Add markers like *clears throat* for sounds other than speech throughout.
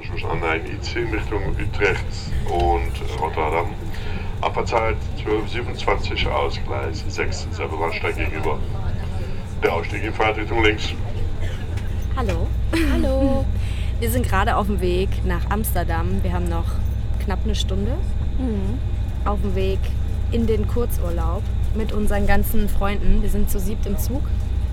Anschluss an ein IC in Richtung Utrecht und Rotterdam. Abfahrzeit 12.27 aus Gleis 6, selber Bahnsteig gegenüber. Der Ausstieg in Fahrtrichtung links. Hallo. Hallo. *laughs* Wir sind gerade auf dem Weg nach Amsterdam. Wir haben noch knapp eine Stunde Mhm. auf dem Weg in den Kurzurlaub mit unseren ganzen Freunden. Wir sind zu siebt im Zug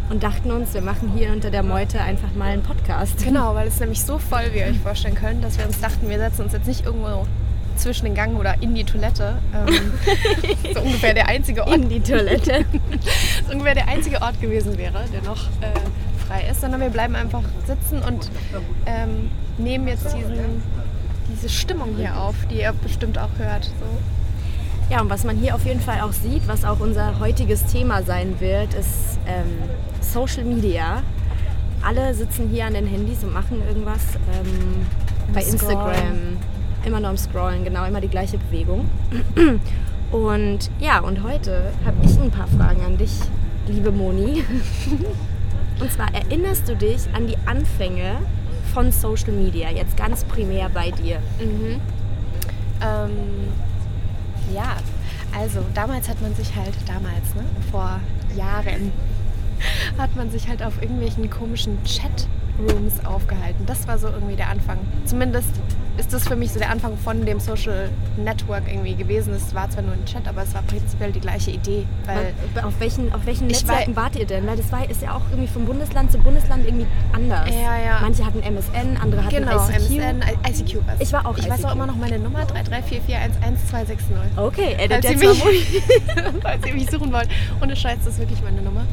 und dachten uns, wir machen hier unter der Meute einfach mal einen Podcast. Genau, weil es nämlich so voll, wie ihr euch vorstellen könnt, dass wir uns dachten, wir setzen uns jetzt nicht irgendwo zwischen den Gang oder in die Toilette. Ähm, *laughs* so ungefähr der einzige Ort, In die Toilette. *laughs* so ungefähr der einzige Ort gewesen wäre, der noch äh, frei ist, sondern wir bleiben einfach sitzen und ähm, nehmen jetzt diesen, diese Stimmung hier auf, die ihr bestimmt auch hört. So. Ja, und was man hier auf jeden Fall auch sieht, was auch unser heutiges Thema sein wird, ist ähm, Social Media. Alle sitzen hier an den Handys und machen irgendwas ähm, bei Scrollen. Instagram. Immer noch am Scrollen, genau, immer die gleiche Bewegung. *clears throat* Und ja, und heute habe ich ein paar Fragen an dich, liebe Moni. *laughs* Und zwar erinnerst du dich an die Anfänge von Social Media, jetzt ganz primär bei dir? Mhm. Ähm, ja, also damals hat man sich halt, damals, ne, vor Jahren, *laughs* hat man sich halt auf irgendwelchen komischen Chatrooms aufgehalten. Das war so irgendwie der Anfang. Zumindest ist das für mich so der Anfang von dem Social Network irgendwie gewesen. Es war zwar nur ein Chat, aber es war prinzipiell die gleiche Idee. Weil auf welchen, auf welchen Netzwerken wart ihr denn? Weil das war, ist ja auch irgendwie von Bundesland zu Bundesland irgendwie anders. Ja, ja. Manche hatten MSN, andere hatten genau, ICQ. MSN, ICQ was. Ich war auch Ich weiß auch ICQ. immer noch meine Nummer 334411260. Okay, Falls edit ihr, mich, *laughs* falls ihr mich suchen wollt. Ohne Scheiß, das ist wirklich meine Nummer.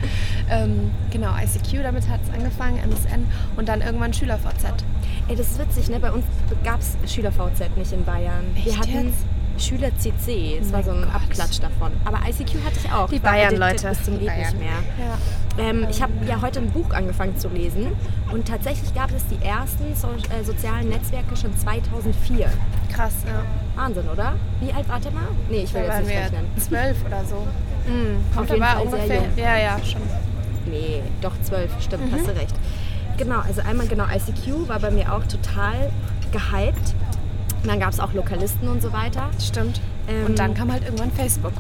Ähm, genau, ICQ, damit hat es angefangen, MSN und dann irgendwann SchülerVZ. Ey, das ist witzig, ne? Bei uns gab es SchülerVZ nicht in Bayern. Wir Echt hatten jetzt? Schüler-CC, das Oh war so ein Gott. Abklatsch davon. Aber ICQ hatte ich auch. Die Ich war Bayern, addicted Leute. Bis zum Die geht nicht Bayern. mehr. Ja. Ähm, ich habe ja heute ein Buch angefangen zu lesen und tatsächlich gab es die ersten so äh, sozialen Netzwerke schon 2004. Krass, ja. Wahnsinn, oder? Wie alt wart ihr mal? Nee, ich will Da jetzt nicht wir rechnen. zwölf oder so. Mhm. Kommt aber ungefähr. Ja, ja, schon. Nee, doch zwölf, stimmt, Mhm. hast du recht. Genau, also einmal genau ICQ war bei mir auch total gehypt. Und dann gab es auch Lokalisten und so weiter. Stimmt. Ähm, und dann kam halt irgendwann Facebook.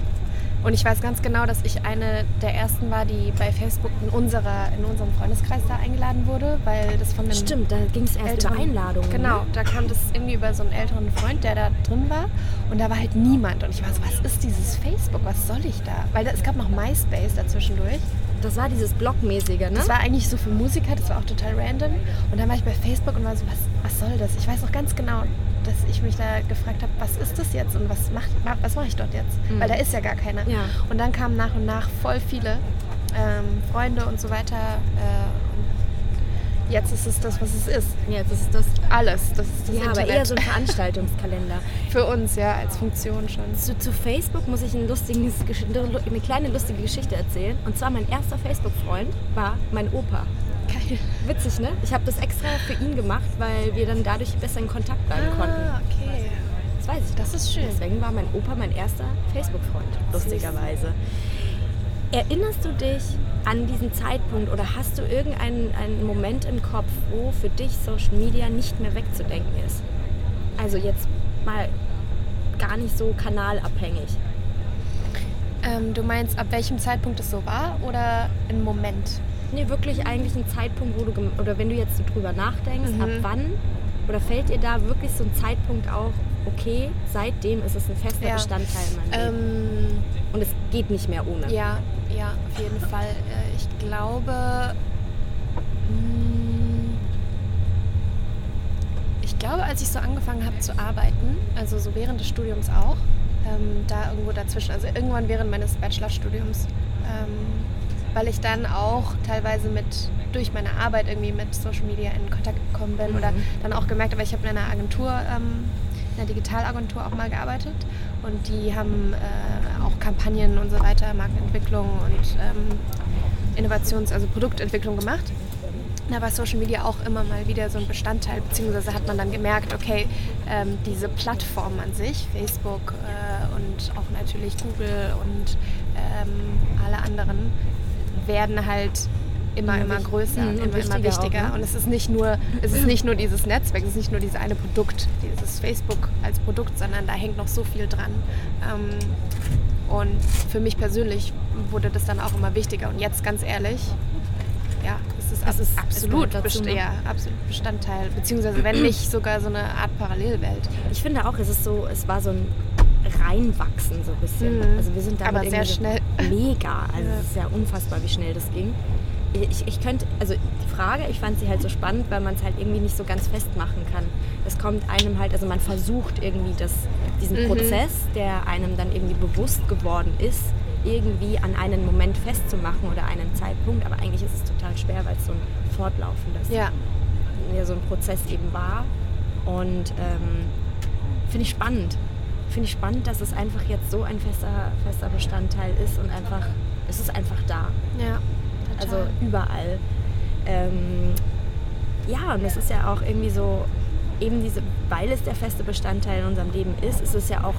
Und ich weiß ganz genau, dass ich eine der ersten war, die bei Facebook in, unserer, in unserem Freundeskreis da eingeladen wurde, weil das von einem Stimmt, da ging es erst älteren, über Einladungen. Genau, Ne? da kam das irgendwie über so einen älteren Freund, der da drin war. Und da war halt niemand. Und ich war so, was ist dieses Facebook? Was soll ich da? Weil da, es gab noch MySpace dazwischendurch. Das war dieses Blogmäßige, ne? Das war eigentlich so für Musiker, das war auch total random. Und dann war ich bei Facebook und war so, was, was soll das? Ich weiß noch ganz genau, dass ich mich da gefragt habe, was ist das jetzt und was mache was mach ich dort jetzt? Mhm. Weil da ist ja gar keiner. Ja. Und dann kamen nach und nach voll viele ähm, Freunde und so weiter. Äh, und jetzt ist es das, was es ist. Jetzt ist es das. Alles. Das ist das Ja, aber Internet. eher so ein Veranstaltungskalender. *laughs* Für uns, ja, als Funktion schon. Zu, zu Facebook muss ich ein eine kleine lustige Geschichte erzählen. Und zwar mein erster Facebook-Freund war mein Opa. Geil. Witzig, ne? Ich habe das extra für ihn gemacht, weil wir dann dadurch besser in Kontakt bleiben konnten. Ah, okay. Das weiß ich. Das ist schön. Deswegen war mein Opa mein erster Facebook-Freund, lustigerweise. Erinnerst du dich an diesen Zeitpunkt oder hast du irgendeinen einen Moment im Kopf, wo für dich Social Media nicht mehr wegzudenken ist? Also jetzt mal gar nicht so kanalabhängig. Ähm, du meinst, ab welchem Zeitpunkt es so war oder im Moment? Nee, wirklich eigentlich ein Zeitpunkt, wo du, oder wenn du jetzt so drüber nachdenkst, Mhm. ab wann, oder fällt dir da wirklich so ein Zeitpunkt auch, okay, seitdem ist es ein fester Ja. Bestandteil Leben. Ähm, Und es geht nicht mehr ohne. Ja, ja, auf jeden Fall. Äh, Ich glaube, mm, ich glaube, als ich so angefangen habe zu arbeiten, also so während des Studiums auch, ähm, da irgendwo dazwischen, also irgendwann während meines Bachelorstudiums, ähm, weil ich dann auch teilweise mit durch meine Arbeit irgendwie mit Social Media in Kontakt gekommen bin oder Mhm. dann auch gemerkt habe, ich habe in einer Agentur, ähm, einer Digitalagentur auch mal gearbeitet und die haben äh, auch Kampagnen und so weiter, Markenentwicklung und ähm, Innovations-, also Produktentwicklung gemacht. Da war Social Media auch immer mal wieder so ein Bestandteil, beziehungsweise hat man dann gemerkt, okay, ähm, diese Plattform an sich, Facebook äh, und auch natürlich Google und ähm, alle anderen, werden halt immer, immer größer Mhm, und immer, immer wichtiger auch, ne? Und es ist nicht nur, es ist nicht nur dieses Netzwerk, es ist nicht nur dieses eine Produkt, dieses Facebook als Produkt, sondern da hängt noch so viel dran. Ähm, und für mich persönlich wurde das dann auch immer wichtiger. Und jetzt ganz ehrlich, ja, es ist, ab, ist- absolut, best ne? ja, absolut Bestandteil, beziehungsweise wenn nicht sogar so eine Art Parallelwelt. Ich finde auch, es ist so, es war so ein Reinwachsen so ein bisschen. Mhm. Also wir sind damit Aber sehr schnell. Mega. Also Ja. es ist ja unfassbar, wie schnell das ging. Ich, ich könnte, also die Frage, ich fand sie halt so spannend, weil man es halt irgendwie nicht so ganz festmachen kann. Es kommt einem halt, also man versucht irgendwie das, diesen Mhm. Prozess, der einem dann irgendwie bewusst geworden ist, irgendwie an einen Moment festzumachen oder einen Zeitpunkt. Aber eigentlich ist es total schwer, weil es so ein fortlaufendes Ja, ja, so ein Prozess eben war. Und ähm, finde ich spannend. Finde ich spannend, dass es einfach jetzt so ein fester, fester Bestandteil ist und einfach, es ist einfach da. ja. Also total. überall. Ähm, ja, und es ist ja auch irgendwie so, eben diese, weil es der feste Bestandteil in unserem Leben ist, ist es ja auch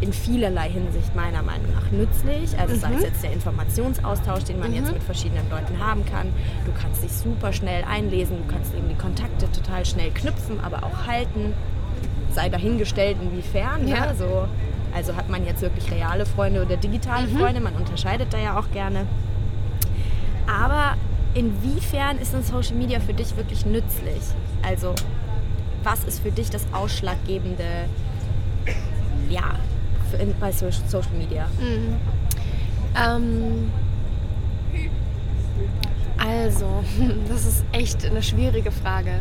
in vielerlei Hinsicht meiner Meinung nach nützlich. Also sei es Mhm. jetzt der Informationsaustausch, den man Mhm. jetzt mit verschiedenen Leuten haben kann. Du kannst dich super schnell einlesen, du kannst eben die Kontakte total schnell knüpfen, aber auch halten. Sei dahingestellt, inwiefern. Ja. Ne? So, also hat man jetzt wirklich reale Freunde oder digitale Mhm. Freunde, man unterscheidet da ja auch gerne. Aber inwiefern ist denn Social Media für dich wirklich nützlich? Also, was ist für dich das ausschlaggebende, ja, für, bei so Social Media? Mhm. Ähm, also, *laughs* das ist echt eine schwierige Frage,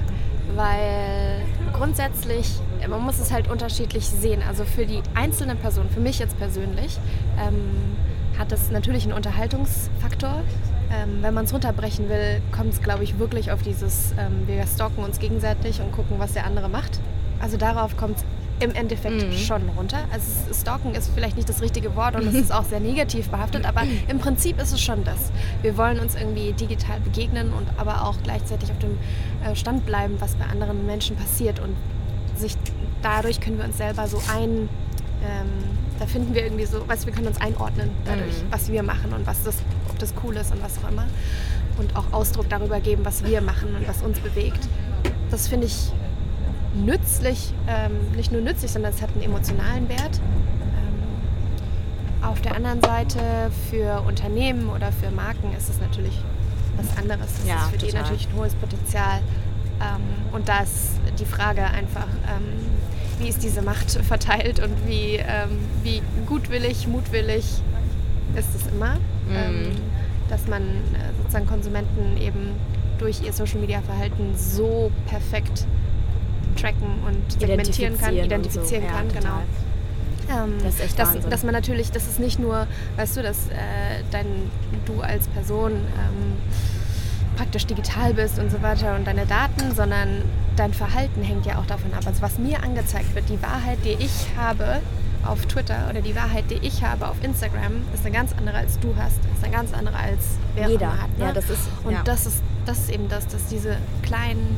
weil grundsätzlich, man muss es halt unterschiedlich sehen. Also für die einzelne Person, für mich jetzt persönlich, ähm, hat es natürlich einen Unterhaltungsfaktor. Ähm, wenn man es runterbrechen will, kommt es, glaube ich, wirklich auf dieses, ähm, wir stalken uns gegenseitig und gucken, was der andere macht. Also darauf kommt es im Endeffekt Mhm. schon runter. Also Stalken ist vielleicht nicht das richtige Wort und es ist auch sehr negativ behaftet, aber im Prinzip ist es schon das. Wir wollen uns irgendwie digital begegnen und aber auch gleichzeitig auf dem äh, Stand bleiben, was bei anderen Menschen passiert und sich dadurch können wir uns selber so ein ähm, da finden wir irgendwie so, du, wir können uns einordnen dadurch, Mhm. was wir machen und was das, ob das cool ist und was auch immer. Und auch Ausdruck darüber geben, was wir machen und was uns bewegt. Das finde ich nützlich, ähm, nicht nur nützlich, sondern es hat einen emotionalen Wert. Ähm, auf der anderen Seite für Unternehmen oder für Marken ist es natürlich was anderes. Das Ja, ist für die total. natürlich ein hohes Potenzial. Ähm, und da ist die Frage einfach, ähm, wie ist diese Macht *laughs* verteilt und wie, ähm, wie gutwillig, mutwillig ist es immer, Mhm. ähm, dass man äh, sozusagen Konsumenten eben durch ihr Social-Media-Verhalten so perfekt tracken und segmentieren kann, Identifizieren so. Ja, kann, total. genau. Ähm, Das ist echt dass, Wahnsinn. dass man natürlich, das ist nicht nur, weißt du, dass äh, dein, du als Person ähm, praktisch digital bist und so weiter und deine Daten, sondern dein Verhalten hängt ja auch davon ab. Also was mir angezeigt wird, die Wahrheit, die ich habe auf Twitter oder die Wahrheit, die ich habe auf Instagram, ist eine ganz andere als du hast, ist eine ganz andere als wer Jeder. hat. Ne? Ja, das ist- und ja. das ist das ist eben das, dass diese kleinen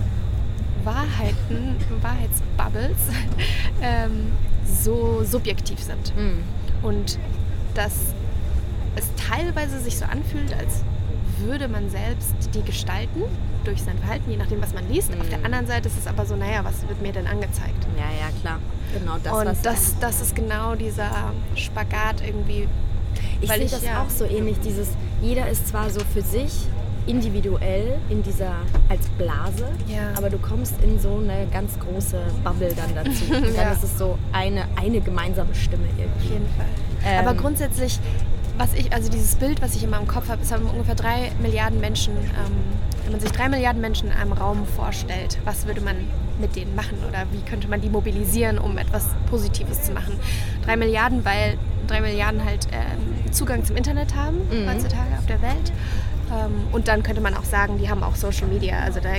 Wahrheiten, *laughs* Wahrheitsbubbles *laughs* ähm, so subjektiv sind Mhm. und dass es teilweise sich so anfühlt, als würde man selbst die gestalten durch sein Verhalten, je nachdem, was man liest. Auf der Mhm. anderen Seite ist es aber so, naja, was wird mir denn angezeigt? Ja, ja, klar. Genau das, und das, das ist genau dieser Spagat irgendwie. Ich sehe das ja- auch so ähnlich. Dieses, jeder ist zwar so für sich individuell in dieser als Blase, Ja. aber du kommst in so eine ganz große Bubble dann dazu. *laughs* Und dann Ja. ist es so eine, eine gemeinsame Stimme Auf irgendwie. jeden Fall. Ähm, Aber grundsätzlich, was ich, also dieses Bild, was ich immer im Kopf habe, es haben ungefähr drei Milliarden Menschen, ähm, wenn man sich drei Milliarden Menschen in einem Raum vorstellt, was würde man mit denen machen oder wie könnte man die mobilisieren, um etwas Positives zu machen? Drei Milliarden, weil drei Milliarden halt ähm, Zugang zum Internet haben Mhm. heutzutage auf der Welt. Ähm, und dann könnte man auch sagen, die haben auch Social Media. Also da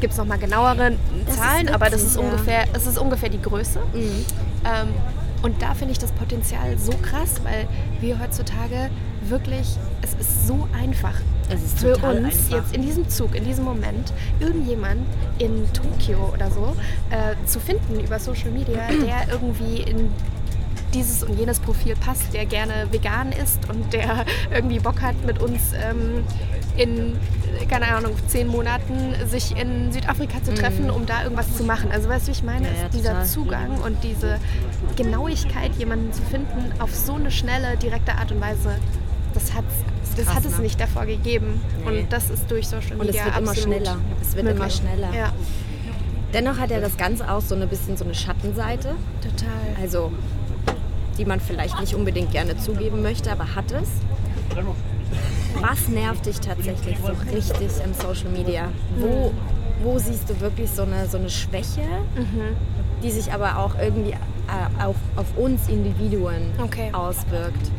gibt es nochmal genauere Das Zahlen, aber das witzig, ist ja. ungefähr, es ist ungefähr die Größe. Mhm. Ähm, und da finde ich das Potenzial so krass, weil wir heutzutage wirklich, es ist so einfach für uns einfach. jetzt in diesem Zug, in diesem Moment, irgendjemand in Tokio oder so äh, zu finden über Social Media, *clears throat* der irgendwie in dieses und jenes Profil passt, der gerne vegan ist und der irgendwie Bock hat, mit uns ähm, in keine Ahnung, zehn Monaten sich in Südafrika zu treffen, um da irgendwas zu machen. Also weißt du, wie ich meine? Ja, ja, ist dieser. Zugang und diese Genauigkeit, jemanden zu finden, auf so eine schnelle, direkte Art und Weise, das, hat's, das krass, hat es ne? nicht davor gegeben. Nee. Und das ist durch Social Und es Media wird immer schneller. Es wird immer möglich. schneller. Ja, Dennoch hat ja das Ganze auch so ein bisschen so eine Schattenseite. total. Also, die man vielleicht nicht unbedingt gerne zugeben möchte, aber hat es. Was nervt dich tatsächlich so richtig im Social Media? Wo, wo siehst du wirklich so eine, so eine Schwäche, die sich aber auch irgendwie äh, auf, auf uns Individuen Okay. auswirkt?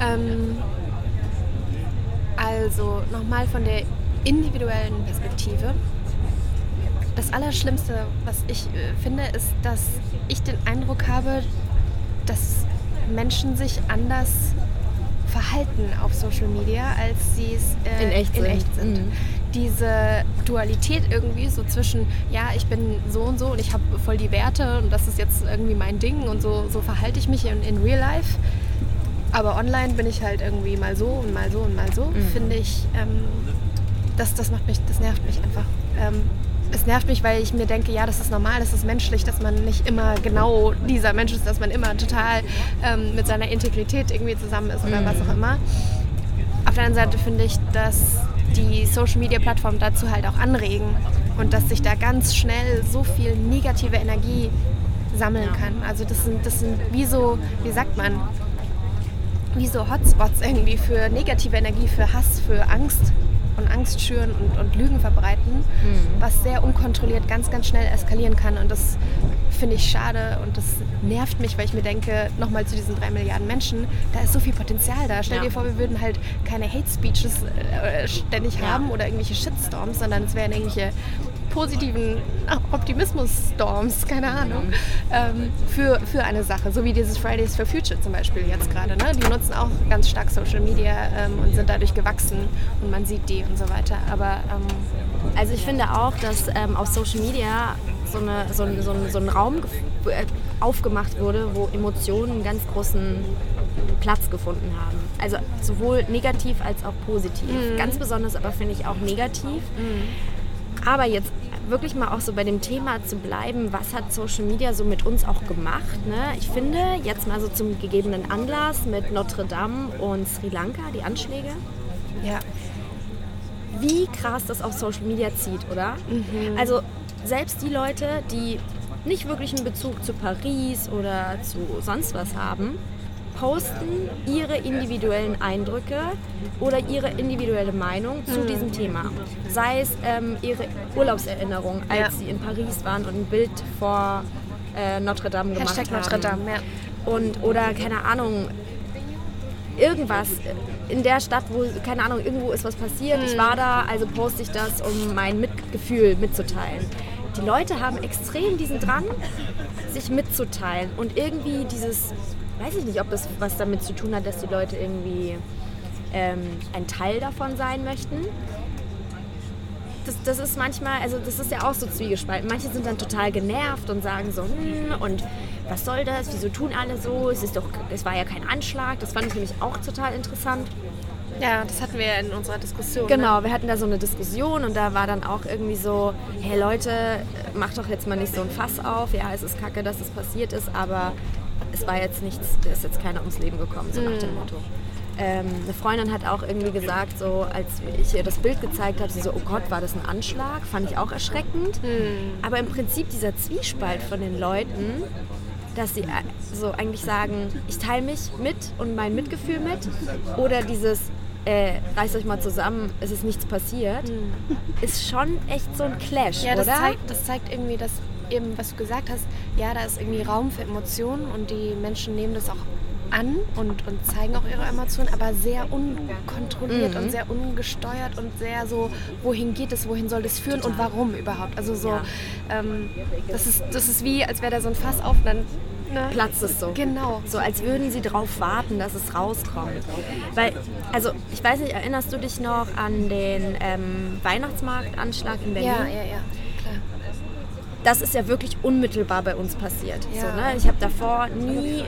Ähm, also nochmal von der individuellen Perspektive. Das Allerschlimmste, was ich äh, finde, ist, dass ich den Eindruck habe, dass Menschen sich anders verhalten auf Social Media, als sie es äh, In echt sind. sind. Mhm. Diese Dualität irgendwie so zwischen, ja, ich bin so und so und ich habe voll die Werte und das ist jetzt irgendwie mein Ding und so, so verhalte ich mich in, in Real Life. Aber online bin ich halt irgendwie mal so und mal so und mal so. Mhm. Finde ich, ähm, das, das macht mich, das nervt mich einfach. Ähm, es nervt mich, weil ich mir denke, ja, das ist normal, das ist menschlich, dass man nicht immer genau dieser Mensch ist, dass man immer total ähm, mit seiner Integrität irgendwie zusammen ist oder was auch immer. Auf der anderen Seite finde ich, dass die Social Media Plattformen dazu halt auch anregen und dass sich da ganz schnell so viel negative Energie sammeln kann. Also das sind, das sind wie so, wie sagt man, wie so Hotspots irgendwie für negative Energie, für Hass, für Angst und Angst schüren und, und Lügen verbreiten, was sehr unkontrolliert ganz, ganz schnell eskalieren kann. Und das finde ich schade und das nervt mich, weil ich mir denke, nochmal zu diesen drei Milliarden Menschen, da ist so viel Potenzial da. Stell Ja. dir vor, wir würden halt keine Hate Speeches äh, ständig Ja. haben oder irgendwelche Shitstorms, sondern es wären irgendwelche positiven Optimismus-Storms, keine Ahnung, ähm, für, für eine Sache. So wie dieses Fridays for Future zum Beispiel jetzt gerade. Ne? Die nutzen auch ganz stark Social Media ähm, und sind dadurch gewachsen und man sieht die und so weiter. Aber ähm, Also ich finde auch, dass ähm, auf Social Media so, eine, so, ein, so, ein, so ein Raum äh, aufgemacht wurde, wo Emotionen einen ganz großen Platz gefunden haben. Also sowohl negativ als auch positiv. Ganz besonders aber finde ich auch negativ. Aber jetzt wirklich mal auch so bei dem Thema zu bleiben, was hat Social Media so mit uns auch gemacht? Ne? Ich finde, jetzt mal so zum gegebenen Anlass mit Notre Dame und Sri Lanka, die Anschläge, ja, wie krass das auf Social Media zieht, oder? Also selbst die Leute, die nicht wirklich einen Bezug zu Paris oder zu sonst was haben, posten ihre individuellen Eindrücke oder ihre individuelle Meinung zu diesem Thema. Sei es ähm, ihre Urlaubserinnerung, als Ja. sie in Paris waren und ein Bild vor äh, Notre Dame gemacht Hashtag haben. Notre Dame, ja. Und, oder keine Ahnung, irgendwas in der Stadt, wo, keine Ahnung, irgendwo ist was passiert, Mhm. ich war da, also poste ich das, um mein Mitgefühl mitzuteilen. Die Leute haben extrem diesen Drang, sich mitzuteilen und irgendwie dieses, weiß ich nicht, ob das was damit zu tun hat, dass die Leute irgendwie ähm, ein Teil davon sein möchten. Das, das ist manchmal, also das ist ja auch so zwiegespalten. Manche sind dann total genervt und sagen so, hm, und was soll das? Wieso tun alle so? Es ist doch, es war ja kein Anschlag. Das fand ich nämlich auch total interessant. ja, das hatten wir ja in unserer Diskussion. Ne? Genau, wir hatten da so eine Diskussion und da war dann auch irgendwie so, hey Leute, macht doch jetzt mal nicht so ein Fass auf. Ja, es ist kacke, dass es passiert ist, aber es war jetzt nichts, da ist jetzt keiner ums Leben gekommen, so nach dem Motto. Ähm, eine Freundin hat auch irgendwie gesagt, so als ich ihr das Bild gezeigt habe, sie so, oh Gott, war das ein Anschlag? Fand ich auch erschreckend. Aber im Prinzip dieser Zwiespalt von den Leuten, dass sie äh, so eigentlich sagen, ich teile mich mit und mein Mitgefühl mit, oder dieses, äh, reißt euch mal zusammen, es ist nichts passiert, ist schon echt so ein Clash, Ja, das oder? zeigt, das zeigt irgendwie, dass eben, was du gesagt hast, ja, da ist irgendwie Raum für Emotionen und die Menschen nehmen das auch an und, und zeigen auch ihre Emotionen, aber sehr unkontrolliert und sehr ungesteuert und sehr so, wohin geht es, wohin soll das führen und warum überhaupt. Also so, Ja. ähm, das, ist, das ist wie, als wäre da so ein Fass auf dann ne? platzt es so. Genau. So als würden sie darauf warten, dass es rauskommt. Weil, also ich weiß nicht, erinnerst du dich noch an den ähm, Weihnachtsmarktanschlag in Berlin? Ja, ja, ja. Das ist ja wirklich unmittelbar bei uns passiert. Ja. So, ne? Ich habe davor nie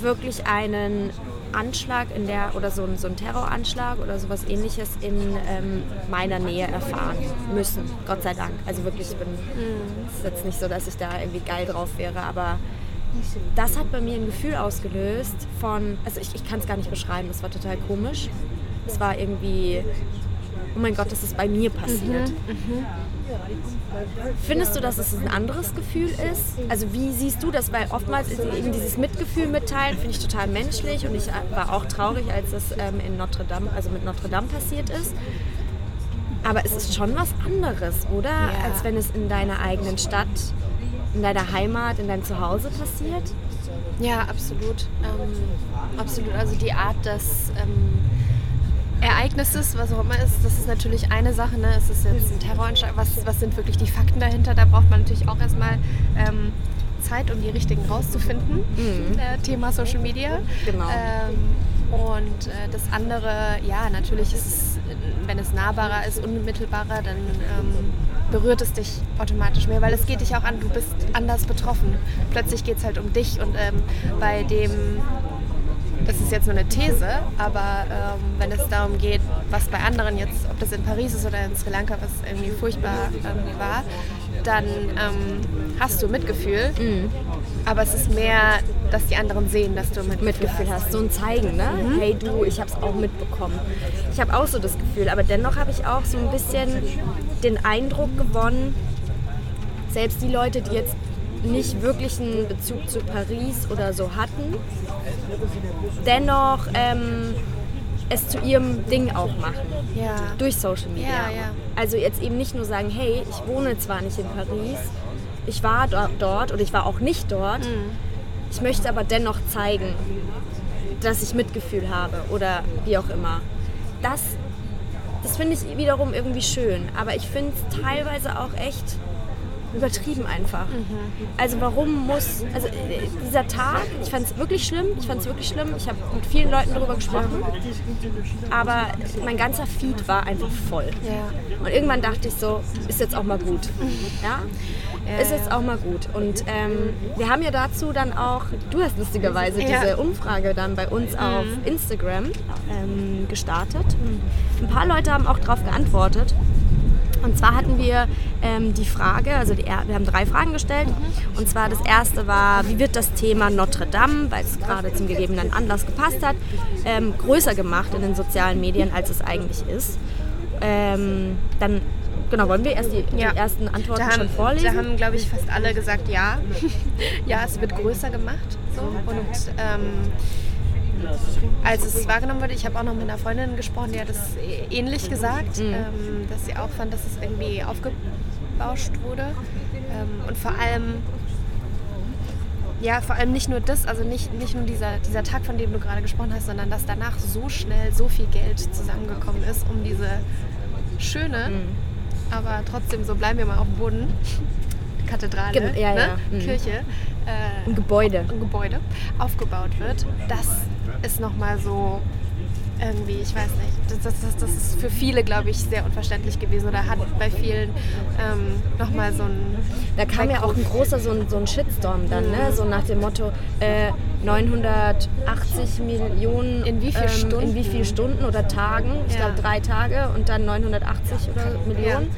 wirklich einen Anschlag in der oder so, so ein Terroranschlag oder sowas ähnliches in ähm, meiner Nähe erfahren müssen. Gott sei Dank. Also wirklich, ich bin es ist jetzt nicht so, dass ich da irgendwie geil drauf wäre, aber das hat bei mir ein Gefühl ausgelöst von, also ich, ich kann es gar nicht beschreiben, das war total komisch. Es war irgendwie, oh mein Gott, das ist bei mir passiert. Findest du, dass es ein anderes Gefühl ist? Also wie siehst du das? Weil oftmals ist eben dieses Mitgefühl mitteilen, finde ich total menschlich und ich war auch traurig, als das ähm, in Notre Dame, also mit Notre Dame passiert ist. Aber es ist schon was anderes, oder? Ja. Als wenn es in deiner eigenen Stadt, in deiner Heimat, in deinem Zuhause passiert. Ja, absolut. Ähm, absolut. Also die Art des ähm, Ereignisses, was auch immer ist, das ist natürlich eine Sache. Ne? Es ist jetzt ein Terroranschlag. Was, was sind wirklich die Fakten dahinter? Da braucht man natürlich auch erstmal ähm, Zeit, um die richtigen rauszufinden. Äh, Thema Social Media. Genau. Ähm, und äh, das andere, ja, natürlich ist es, wenn es nahbarer ist, unmittelbarer, dann ähm, berührt es dich automatisch mehr, weil es geht dich auch an, du bist anders betroffen. Plötzlich geht es halt um dich und ähm, bei dem, das ist jetzt nur eine These, aber ähm, wenn es darum geht, was bei anderen jetzt, ob das in Paris ist oder in Sri Lanka, was irgendwie furchtbar ähm, war, dann ähm, hast du Mitgefühl, aber es ist mehr, dass die anderen sehen, dass du Mitgefühl, Mitgefühl hast, so ein Zeigen, ne? Hey du, ich habe es auch mitbekommen. Ich habe auch so das Gefühl, aber dennoch habe ich auch so ein bisschen den Eindruck gewonnen, selbst die Leute, die jetzt nicht wirklich einen Bezug zu Paris oder so hatten, dennoch ähm, es zu ihrem Ding auch machen. Ja. Durch Social Media. Ja, ja. Also jetzt eben nicht nur sagen, hey, ich wohne zwar nicht in Paris, ich war do dort oder ich war auch nicht dort, Mhm. ich möchte aber dennoch zeigen, dass ich Mitgefühl habe oder wie auch immer. Das, das finde ich wiederum irgendwie schön, aber ich finde es teilweise auch echt übertrieben einfach. Also warum muss, also dieser Tag, ich fand es wirklich schlimm, ich fand es wirklich schlimm, ich habe mit vielen Leuten darüber gesprochen, aber mein ganzer Feed war einfach voll. Ja. Und irgendwann dachte ich so, ist jetzt auch mal gut. Ja? ist jetzt auch mal gut. Und ähm, wir haben ja dazu dann auch, du hast lustigerweise Ja. diese Umfrage dann bei uns auf Instagram ähm, gestartet. Ein paar Leute haben auch darauf geantwortet. Und zwar hatten wir ähm, die Frage, also die, wir haben drei Fragen gestellt. Und zwar das erste war, wie wird das Thema Notre Dame, weil es gerade zum gegebenen Anlass gepasst hat, ähm, größer gemacht in den sozialen Medien, als es eigentlich ist. Ähm, dann, genau, wollen wir erst die, Ja. die ersten Antworten haben, schon vorlesen? da haben, glaube ich, fast alle gesagt, ja. *laughs* ja, es wird größer gemacht. So. Und ähm, als es wahrgenommen wurde, ich habe auch noch mit einer Freundin gesprochen, die hat das ä- ähnlich gesagt, Mhm. ähm, dass sie auch fand, dass es irgendwie aufgebauscht wurde. Ähm, und vor allem, ja, vor allem nicht nur das, also nicht, nicht nur dieser, dieser Tag, von dem du gerade gesprochen hast, sondern dass danach so schnell so viel Geld zusammengekommen ist, um diese schöne, aber trotzdem so bleiben wir mal auf dem Boden, *laughs* Kathedrale, Gen- ja, ne? ja, mhm. Kirche, äh, Ein Gebäude. ein Gebäude aufgebaut wird, das ist nochmal so irgendwie, ich weiß nicht, das, das, das, ist für viele, glaube ich, sehr unverständlich gewesen oder hat bei vielen ähm, nochmal so ein... Da kam ja auch ein großer so ein, so ein Shitstorm dann, ne? so nach dem Motto äh, 980 Millionen In wie viel ähm, Stunden? in wie viel Stunden oder Tagen, ich Ja. glaube drei Tage und dann 980 oder Millionen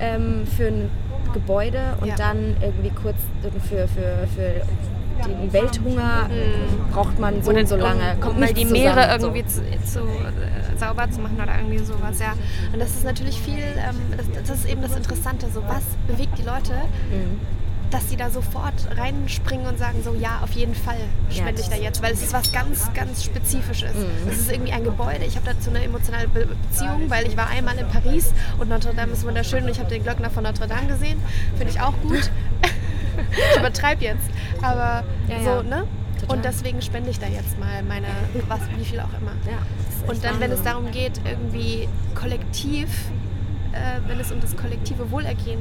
ähm, für ein Gebäude und Ja. dann irgendwie kurz für, für, für den Welthunger braucht man so und so lange. Um, Kommt um mal die Meere zusammen, so. irgendwie zu, zu äh, sauber zu machen oder irgendwie sowas, ja. Und das ist natürlich viel, ähm, das, das ist eben das Interessante, so was bewegt die Leute, Mhm. dass sie da sofort reinspringen und sagen so, ja, auf jeden Fall spende Ja, ich da jetzt, weil es ist was ganz, ganz Spezifisches. Mhm. Es ist irgendwie ein Gebäude, ich habe dazu eine emotionale Be Beziehung, weil ich war einmal in Paris und Notre Dame ist wunderschön und ich habe den Glöckner von Notre Dame gesehen, finde ich auch gut. *laughs* ich übertreibe jetzt, aber Ja, so, ja. ne? Total. Und deswegen spende ich da jetzt mal meine, was, wie viel auch immer. Ja, das Und dann, wenn es darum geht, irgendwie kollektiv, äh, wenn es um das kollektive Wohlergehen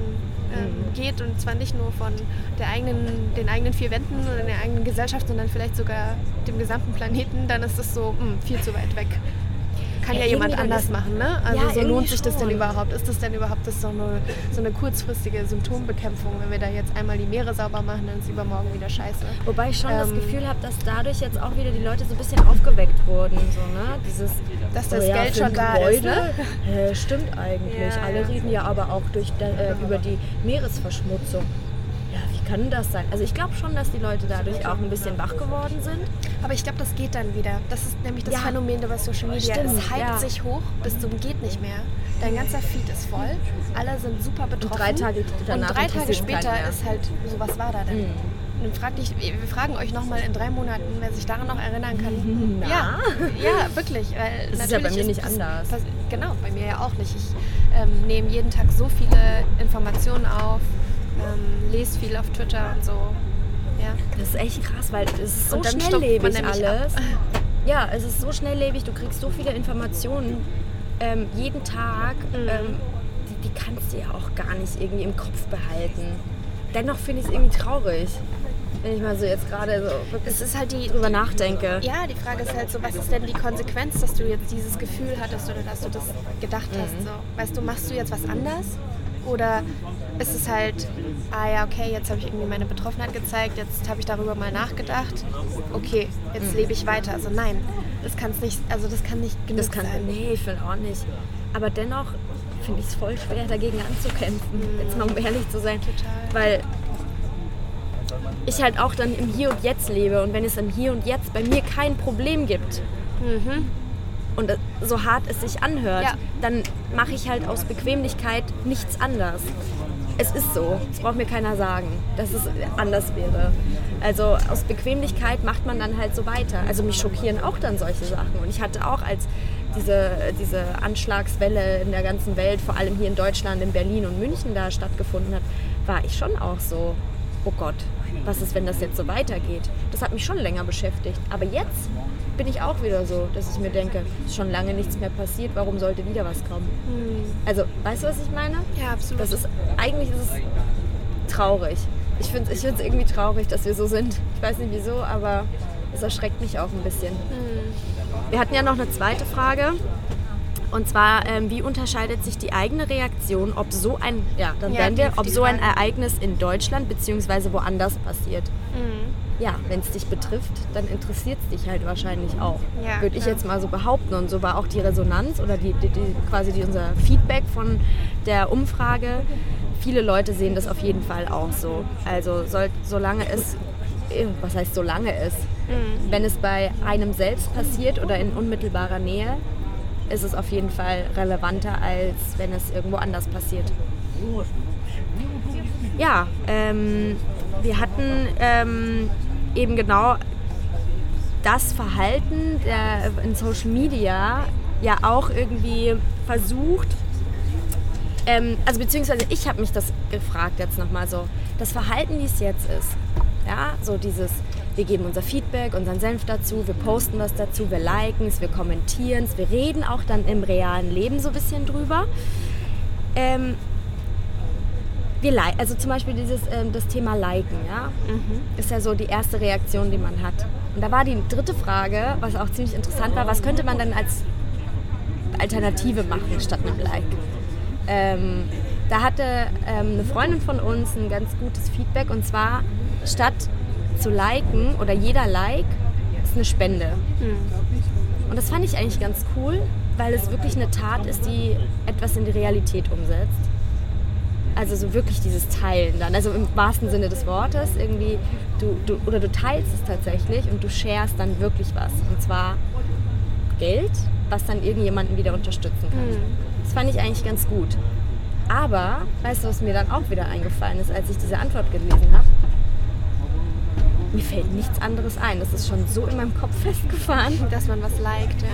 ähm, geht und zwar nicht nur von der eigenen, den eigenen vier Wänden oder der eigenen Gesellschaft, sondern vielleicht sogar dem gesamten Planeten, dann ist es so mh, viel zu weit weg. Kann Ja, ja, jemand anders das- machen, ne? Also Ja, so lohnt sich das denn schon. überhaupt? Ist das denn überhaupt das so eine, so eine kurzfristige Symptombekämpfung? Wenn wir da jetzt einmal die Meere sauber machen, dann ist übermorgen wieder scheiße. Wobei ich schon das Ähm, Gefühl habe, dass dadurch jetzt auch wieder die Leute so ein bisschen aufgeweckt wurden. So, ne? Dieses, Dass das oh ja, Geld schon da Gebäude, ist, ne? Hä, stimmt eigentlich. Alle reden ja aber auch durch, äh, über die Meeresverschmutzung. Kann das sein? Also ich glaube schon, dass die Leute dadurch auch ein bisschen wach geworden sind. Aber ich glaube, das geht dann wieder. Das ist nämlich das Ja. Phänomen über Social Media. Stimmt, es hypt ja. sich hoch bis zum geht nicht mehr. Dein ganzer Feed ist voll. Alle sind super betroffen. drei Tage danach Und drei Tage später ist halt so, was war da denn? Mhm. Und dann frag dich, wir fragen euch nochmal in drei Monaten, wer sich daran noch erinnern kann. *laughs* Na? Ja, ja, wirklich. Weil Das ist ja bei mir nicht anders. Genau, bei mir ja auch nicht. Ich ähm, nehme jeden Tag so viele Informationen auf, ähm, lese viel auf Twitter und so. Ja. Das ist echt krass, weil es ist so schnelllebig alles. Ja, es ist so schnelllebig, du kriegst so viele Informationen ähm, jeden Tag. Mhm. Ähm, die, die kannst du ja auch gar nicht irgendwie im Kopf behalten. Dennoch finde ich es irgendwie traurig, wenn ich mal so jetzt gerade so wirklich Es ist halt die, drüber nachdenke. Ja, die Frage ist halt so, was ist denn die Konsequenz, dass du jetzt dieses Gefühl hattest oder dass du das gedacht Mhm. hast? So, weißt du, machst du jetzt was anders? Oder ist es halt, ah ja, okay, jetzt habe ich irgendwie meine Betroffenheit gezeigt, jetzt habe ich darüber mal nachgedacht. Okay, jetzt Mhm. lebe ich weiter. Also nein, das kann es nicht, also das kann nicht genug Das kann, sein. nee, ich finde auch nicht. Aber dennoch finde ich es voll schwer, dagegen anzukämpfen. Jetzt mal um ehrlich zu sein. Total. Weil ich halt auch dann im Hier und Jetzt lebe. Und wenn es im Hier und Jetzt bei mir kein Problem gibt Mhm. Und so hart es sich anhört, Ja. dann mache ich halt aus Bequemlichkeit nichts anders. Es ist so. Es braucht mir keiner sagen, dass es anders wäre. Also aus Bequemlichkeit macht man dann halt so weiter. Also mich schockieren auch dann solche Sachen. Und ich hatte auch, als diese, diese Anschlagswelle in der ganzen Welt, vor allem hier in Deutschland, in Berlin und München da stattgefunden hat, war ich schon auch so, oh Gott, was ist, wenn das jetzt so weitergeht? Das hat mich schon länger beschäftigt. Aber jetzt bin ich auch wieder so, dass ich mir denke, ist schon lange nichts mehr passiert, warum sollte wieder was kommen? Also, weißt du, was ich meine? Ja, absolut. Das ist, eigentlich ist es traurig. Ich finde es ich find's irgendwie traurig, dass wir so sind. Ich weiß nicht wieso, aber es erschreckt mich auch ein bisschen. Wir hatten ja noch eine zweite Frage. Und zwar, ähm, wie unterscheidet sich die eigene Reaktion, ob so ein, ja, dann Ja, wir, ob so ein. Ereignis in Deutschland bzw. woanders passiert? Mhm. Ja, wenn es dich betrifft, dann interessiert es dich halt wahrscheinlich auch. Ja, Würde ich jetzt mal so behaupten. Und so war auch die Resonanz oder die, die, die, quasi die, unser Feedback von der Umfrage. Viele Leute sehen das auf jeden Fall auch so. Also soll, solange es, äh, was heißt solange es, Mhm. wenn es bei einem selbst passiert oder in unmittelbarer Nähe, ist es auf jeden Fall relevanter, als wenn es irgendwo anders passiert. Ja, ähm, wir hatten ähm, eben genau das Verhalten der, in Social Media ja auch irgendwie versucht, ähm, also beziehungsweise ich habe mich das gefragt jetzt nochmal so, das Verhalten, wie es jetzt ist, ja, so dieses, wir geben unser Feedback, unseren Senf dazu, wir posten was dazu, wir liken es, wir kommentieren es, wir reden auch dann im realen Leben so ein bisschen drüber. Ähm, wir li- also zum Beispiel dieses, ähm, das Thema Liken, ja, ist ja so die erste Reaktion, die man hat. Und da war die dritte Frage, was auch ziemlich interessant war, was könnte man denn als Alternative machen statt einem Like? Ähm, da hatte ähm, eine Freundin von uns ein ganz gutes Feedback und zwar statt zu liken oder jeder Like ist eine Spende. Und das fand ich eigentlich ganz cool, weil es wirklich eine Tat ist, die etwas in die Realität umsetzt. Also so wirklich dieses Teilen dann, also im wahrsten Sinne des Wortes, irgendwie, du, du, oder du teilst es tatsächlich und du sharest dann wirklich was. Und zwar Geld, was dann irgendjemanden wieder unterstützen kann. Das fand ich eigentlich ganz gut. Aber, weißt du, was mir dann auch wieder eingefallen ist, als ich diese Antwort gelesen habe? Mir fällt nichts anderes ein. Das ist schon so in meinem Kopf *laughs* festgefahren. dass man was liked, ja.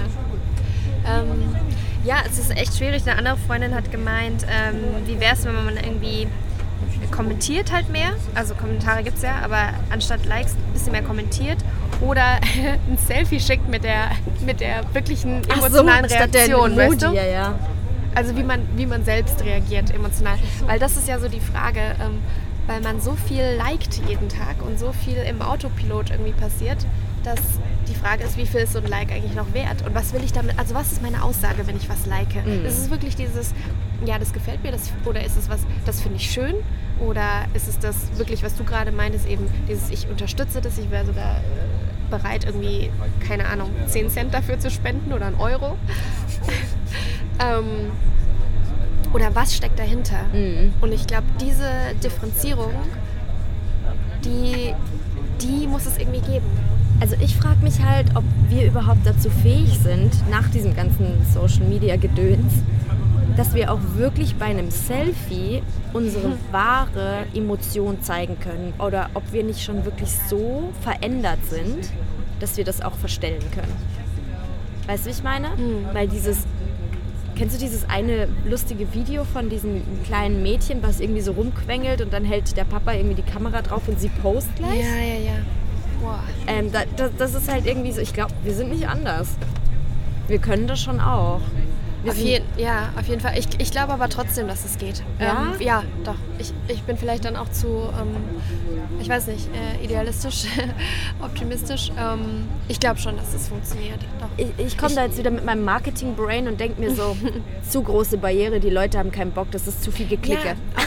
Ähm, ja, es ist echt schwierig. Eine andere Freundin hat gemeint, ähm, wie wäre es, wenn man irgendwie kommentiert halt mehr. Also Kommentare gibt es ja, aber anstatt Likes ein bisschen mehr kommentiert. Oder *laughs* ein Selfie schickt mit der, mit der wirklichen emotionalen der Reaktion, weißt du? ja, ja. Also wie man, wie man selbst reagiert emotional. Weil das ist ja so die Frage, ähm, weil man so viel liked jeden Tag und so viel im Autopilot irgendwie passiert, dass die Frage ist, wie viel ist so ein Like eigentlich noch wert? Und was will ich damit, also was ist meine Aussage, wenn ich was like? Mhm. Ist es wirklich dieses, ja, das gefällt mir, das, oder ist es was, das finde ich schön? Oder ist es das wirklich, was du gerade meintest, eben dieses, ich unterstütze das, ich wäre sogar äh, bereit, irgendwie, keine Ahnung, 10 Cent dafür zu spenden oder einen Euro? *laughs* ähm, oder was steckt dahinter? Mhm. Und ich glaube, diese Differenzierung, die, die muss es irgendwie geben. Also ich frage mich halt, ob wir überhaupt dazu fähig sind, nach diesem ganzen Social-Media-Gedöns, dass wir auch wirklich bei einem Selfie unsere wahre Emotion zeigen können. Oder ob wir nicht schon wirklich so verändert sind, dass wir das auch verstellen können. Weißt du, wie ich meine? Weil dieses, kennst du dieses eine lustige Video von diesem kleinen Mädchen, was irgendwie so rumquengelt und dann hält der Papa irgendwie die Kamera drauf und sie post gleich? Ja, ja, ja. Ähm, da, das, das ist halt irgendwie so, ich glaube, wir sind nicht anders. Wir können das schon auch. Auf jeden, ja, auf jeden Fall. Ich, ich glaube aber trotzdem, dass es geht. Ja? Ähm, ja, doch. Ich, ich bin vielleicht dann auch zu, ähm, ich weiß nicht, äh, idealistisch, *laughs* optimistisch. Ähm, ich glaube schon, dass es funktioniert. Doch. Ich, ich komme da jetzt wieder mit meinem Marketing-Brain und denke mir so, *laughs* zu große Barriere, die Leute haben keinen Bock, das ist zu viel Geklicke. Ja,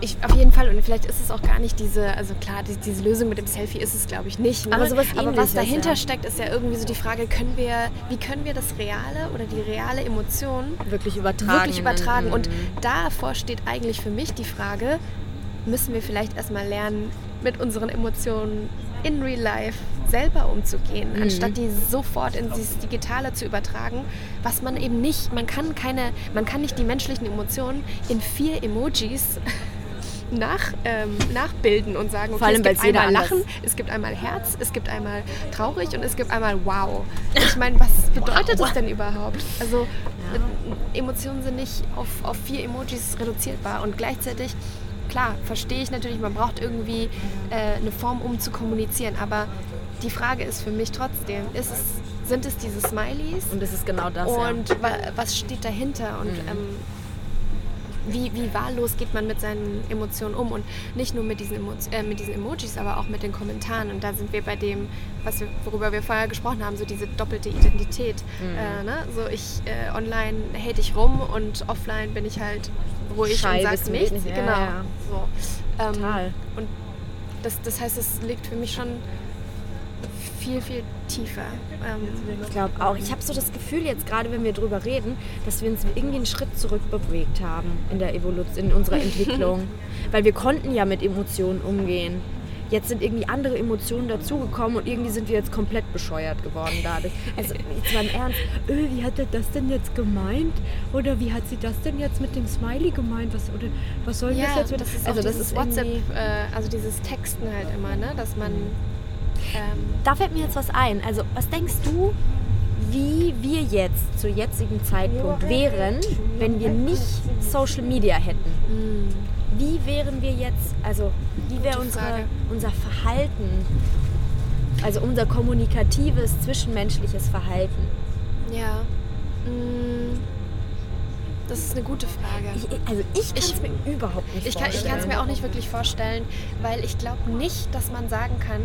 ich, auf jeden Fall. Und vielleicht ist es auch gar nicht diese, also klar, die, diese Lösung mit dem Selfie ist es, glaube ich, nicht. Ne? Aber sowas Aber was dahinter ja. steckt, ist ja irgendwie so die Frage, können wir, wie können wir das Reale oder die reale Emotion Wirklich übertragen. wirklich übertragen? Und Mhm. davor steht eigentlich für mich die Frage, müssen wir vielleicht erstmal lernen, mit unseren Emotionen in real life selber umzugehen, anstatt die sofort in dieses Digitale zu übertragen, was man eben nicht, man kann keine, man kann nicht die menschlichen Emotionen in vier Emojis *laughs* nach, ähm, nachbilden und sagen, okay, Vor allem, es gibt einmal anders- Lachen, es gibt einmal Herz, es gibt einmal traurig und es gibt einmal Wow. Ich meine, was *laughs* bedeutet das denn überhaupt? Also äh, Emotionen sind nicht auf, auf vier Emojis reduzierbar und gleichzeitig, klar, verstehe ich natürlich, man braucht irgendwie äh, eine Form, um zu kommunizieren, aber die Frage ist für mich trotzdem, ist es, sind es diese Smileys? Und das ist genau das. ja. Und wa was steht dahinter und ähm, wie, wie wahllos geht man mit seinen Emotionen um und nicht nur mit diesen, Emo äh, mit diesen Emojis, aber auch mit den Kommentaren. Und da sind wir bei dem, was wir, worüber wir vorher gesprochen haben, so diese doppelte Identität. Äh, ne? So ich äh, online hate ich rum und offline bin ich halt ruhig Schei und bis sag zum nichts. geht nicht mehr, Genau. ja. So. Ähm, Total. Und das, das heißt, es liegt für mich schon viel, viel tiefer. Ähm, Ich glaube auch. Ich habe so das Gefühl jetzt gerade, wenn wir drüber reden, dass wir uns irgendwie einen Schritt zurück bewegt haben in der Evolution, in unserer *laughs* Entwicklung, weil wir konnten ja mit Emotionen umgehen. Jetzt sind irgendwie andere Emotionen dazugekommen und irgendwie sind wir jetzt komplett bescheuert geworden dadurch. Also jetzt mal im Ernst, öh, wie hat er das denn jetzt gemeint? Oder wie hat sie das denn jetzt mit dem Smiley gemeint? Was, oder, was soll Ja, das jetzt mit das ist Also das ist WhatsApp, äh, also dieses Texten halt immer, ne? dass man ähm, Da fällt mir jetzt was ein. Also, was denkst du, wie wir jetzt zu jetzigem Zeitpunkt wären, wenn wir nicht Social Media hätten? Wie wären wir jetzt, also wie wäre unsere, unser Verhalten, also unser kommunikatives, zwischenmenschliches Verhalten? ja. Mm, das ist eine gute Frage. Ich, also ich kann es Ich- mir überhaupt nicht Ich kann vorstellen. es mir auch nicht wirklich vorstellen, weil ich glaube nicht, dass man sagen kann,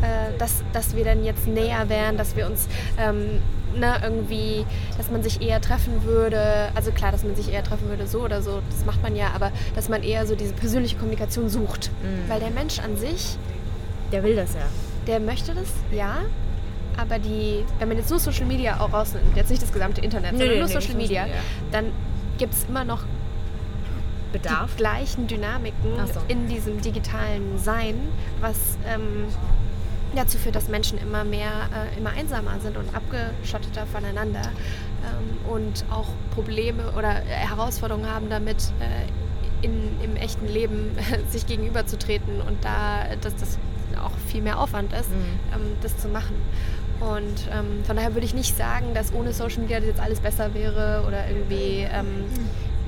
äh, dass, dass wir dann jetzt näher wären, dass wir uns ähm, ne, irgendwie, dass man sich eher treffen würde. Also klar, dass man sich eher treffen würde, so oder so, das macht man ja, aber dass man eher so diese persönliche Kommunikation sucht. Mhm. Weil der Mensch an sich, Der will das ja. der möchte das, ja. Aber die, wenn man jetzt nur Social Media auch rausnimmt, jetzt nicht das gesamte Internet, Nee, sondern nur nee, Social Media, Media. dann gibt es immer noch Bedarf. die gleichen Dynamiken so. in diesem digitalen Sein, was ähm, dazu führt, dass Menschen immer mehr, äh, immer einsamer sind und abgeschotteter voneinander ähm, und auch Probleme oder Herausforderungen haben damit, äh, in, im echten Leben *laughs* sich gegenüberzutreten und da, dass das auch viel mehr Aufwand ist, Mhm. ähm, das zu machen. Und ähm, von daher würde ich nicht sagen, dass ohne Social Media jetzt alles besser wäre oder irgendwie, ähm,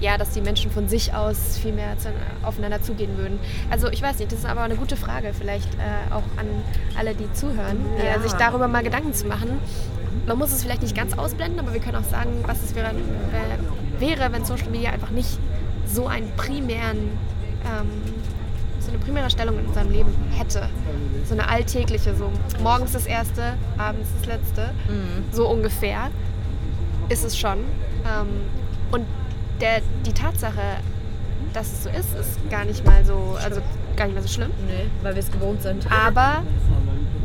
ja, dass die Menschen von sich aus viel mehr zu, aufeinander zugehen würden. Also ich weiß nicht, das ist aber eine gute Frage, vielleicht äh, auch an alle, die zuhören, äh, Ja. sich darüber mal Gedanken zu machen. Man muss es vielleicht nicht ganz ausblenden, aber wir können auch sagen, was es wäre, äh, wäre wenn Social Media einfach nicht so einen primären, ähm, so eine primäre Stellung in unserem Leben hätte, so eine alltägliche, so morgens das erste, abends das letzte, Mhm. so ungefähr, ist es schon. Ähm, und der, die Tatsache, dass es so ist, ist gar nicht mal so, also gar nicht mal so schlimm. Nee, weil wir es gewohnt sind. Aber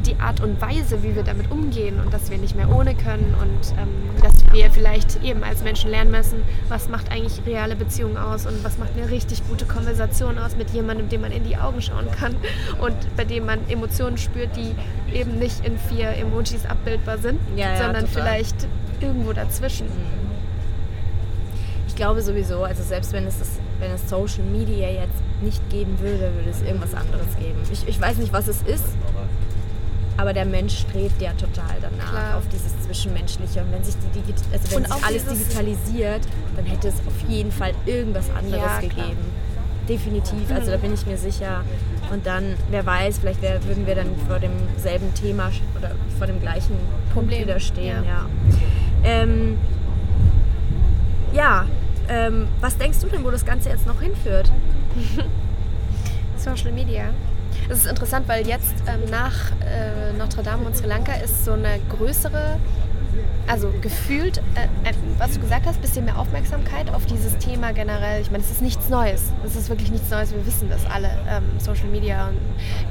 die Art und Weise, wie wir damit umgehen und dass wir nicht mehr ohne können und ähm, dass wir vielleicht eben als Menschen lernen müssen, was macht eigentlich reale Beziehungen aus und was macht eine richtig gute Konversation aus mit jemandem, dem man in die Augen schauen kann und bei dem man Emotionen spürt, die eben nicht in vier Emojis abbildbar sind, Ja, ja, sondern total. vielleicht irgendwo dazwischen. Ich glaube sowieso, also selbst wenn es, das, wenn es Social Media jetzt nicht geben würde, würde es irgendwas anderes geben. Ich, ich weiß nicht, was es ist, aber der Mensch strebt ja total danach Klar. auf dieses Zwischenmenschliche. Und wenn sich, die Digi also wenn sich alles digitalisiert, dann hätte es auf jeden Fall irgendwas anderes Ja. Mhm. gegeben. Definitiv, also da bin ich mir sicher. Und dann, wer weiß, vielleicht wär, würden wir dann vor demselben Thema oder vor dem gleichen Punkt Problem, wieder stehen. ja. Ja, ähm, ja ähm, was denkst du denn, wo das Ganze jetzt noch hinführt? *laughs* Social Media. Es ist interessant, weil jetzt ähm, nach äh, Notre Dame und Sri Lanka ist so eine größere, also gefühlt, äh, äh, was du gesagt hast, bisschen mehr Aufmerksamkeit auf dieses Thema generell. Ich meine, es ist nichts Neues. Es ist wirklich nichts Neues. Wir wissen das alle. Ähm, Social Media und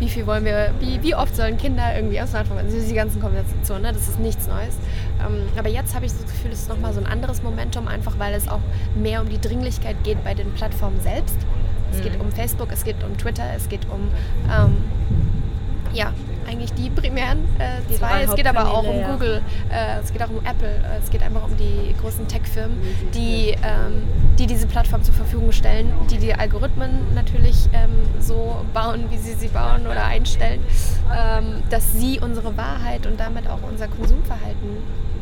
wie viel wollen wir, wie, wie oft sollen Kinder irgendwie aufs Smartphone, also die ganzen Konversationen, ne? das ist nichts Neues. Ähm, aber jetzt habe ich das Gefühl, es ist nochmal so ein anderes Momentum, einfach weil es auch mehr um die Dringlichkeit geht bei den Plattformen selbst. Es geht um Facebook, es geht um Twitter, es geht um ähm, ja, eigentlich die primären äh, Die zwei. Es geht aber auch um. Google, äh, es geht auch um Apple, äh, es geht einfach um die großen Tech-Firmen, die, ähm, die diese Plattform zur Verfügung stellen, die die Algorithmen natürlich ähm, so bauen, wie sie sie bauen oder einstellen, ähm, dass sie unsere Wahrheit und damit auch unser Konsumverhalten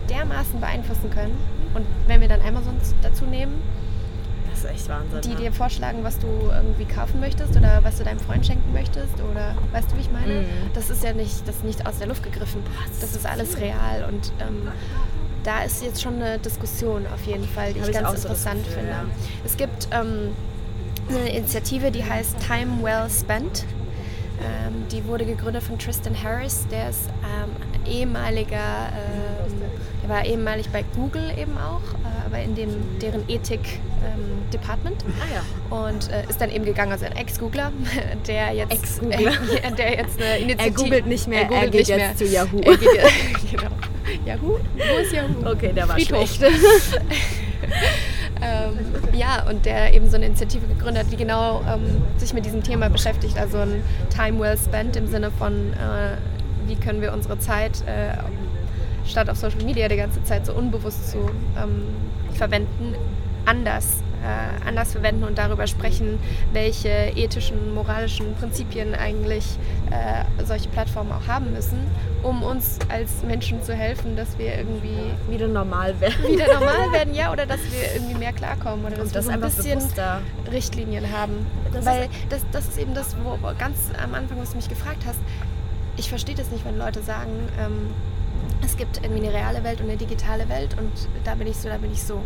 dermaßen beeinflussen können. Und wenn wir dann Amazon dazu nehmen, ist echt Wahnsinn. die ne? dir vorschlagen, was du irgendwie kaufen möchtest oder was du deinem Freund schenken möchtest oder weißt du, wie ich meine? Mhm. Das ist ja nicht, das nicht aus der Luft gegriffen. Das ist alles real und ähm, da ist jetzt schon eine Diskussion auf jeden Fall, die Hab ich ganz so interessant Gefühl, finde. ja. Es gibt ähm, eine Initiative, die heißt Time Well Spent. Ähm, die wurde gegründet von Tristan Harris, der ist ähm, ehemaliger, ähm, der war ehemalig bei Google eben auch, aber in dem, deren Ethik-Department. Ah ja. Und äh, ist dann eben gegangen, also ein Ex-Googler, *laughs* der jetzt, Ex-Googler. *laughs* äh, der jetzt eine Initiative... Er googelt nicht mehr, er, er googelt geht nicht jetzt mehr. zu Yahoo. Er geht, *laughs* genau. Yahoo? Wo ist Yahoo? Okay, der war Friedhof. schlecht. Ähm, ja, und der eben so eine Initiative gegründet hat, die genau ähm, sich mit diesem Thema beschäftigt. Also ein Time well spent im Sinne von, äh, wie können wir unsere Zeit äh, statt auf Social Media die ganze Zeit so unbewusst zu ähm, verwenden, anders, äh, anders verwenden und darüber sprechen, welche ethischen, moralischen Prinzipien eigentlich äh, solche Plattformen auch haben müssen, um uns als Menschen zu helfen, dass wir irgendwie Wieder normal werden. wieder normal werden, ja, oder dass wir irgendwie mehr klarkommen oder dass Und wir das so ein bisschen bewusster. Richtlinien haben. Das ist- Weil das, das ist eben das, wo wo ganz am Anfang, was du mich gefragt hast, ich verstehe das nicht, wenn Leute sagen, ähm, es gibt irgendwie eine reale Welt und eine digitale Welt und da bin ich so, da bin ich so.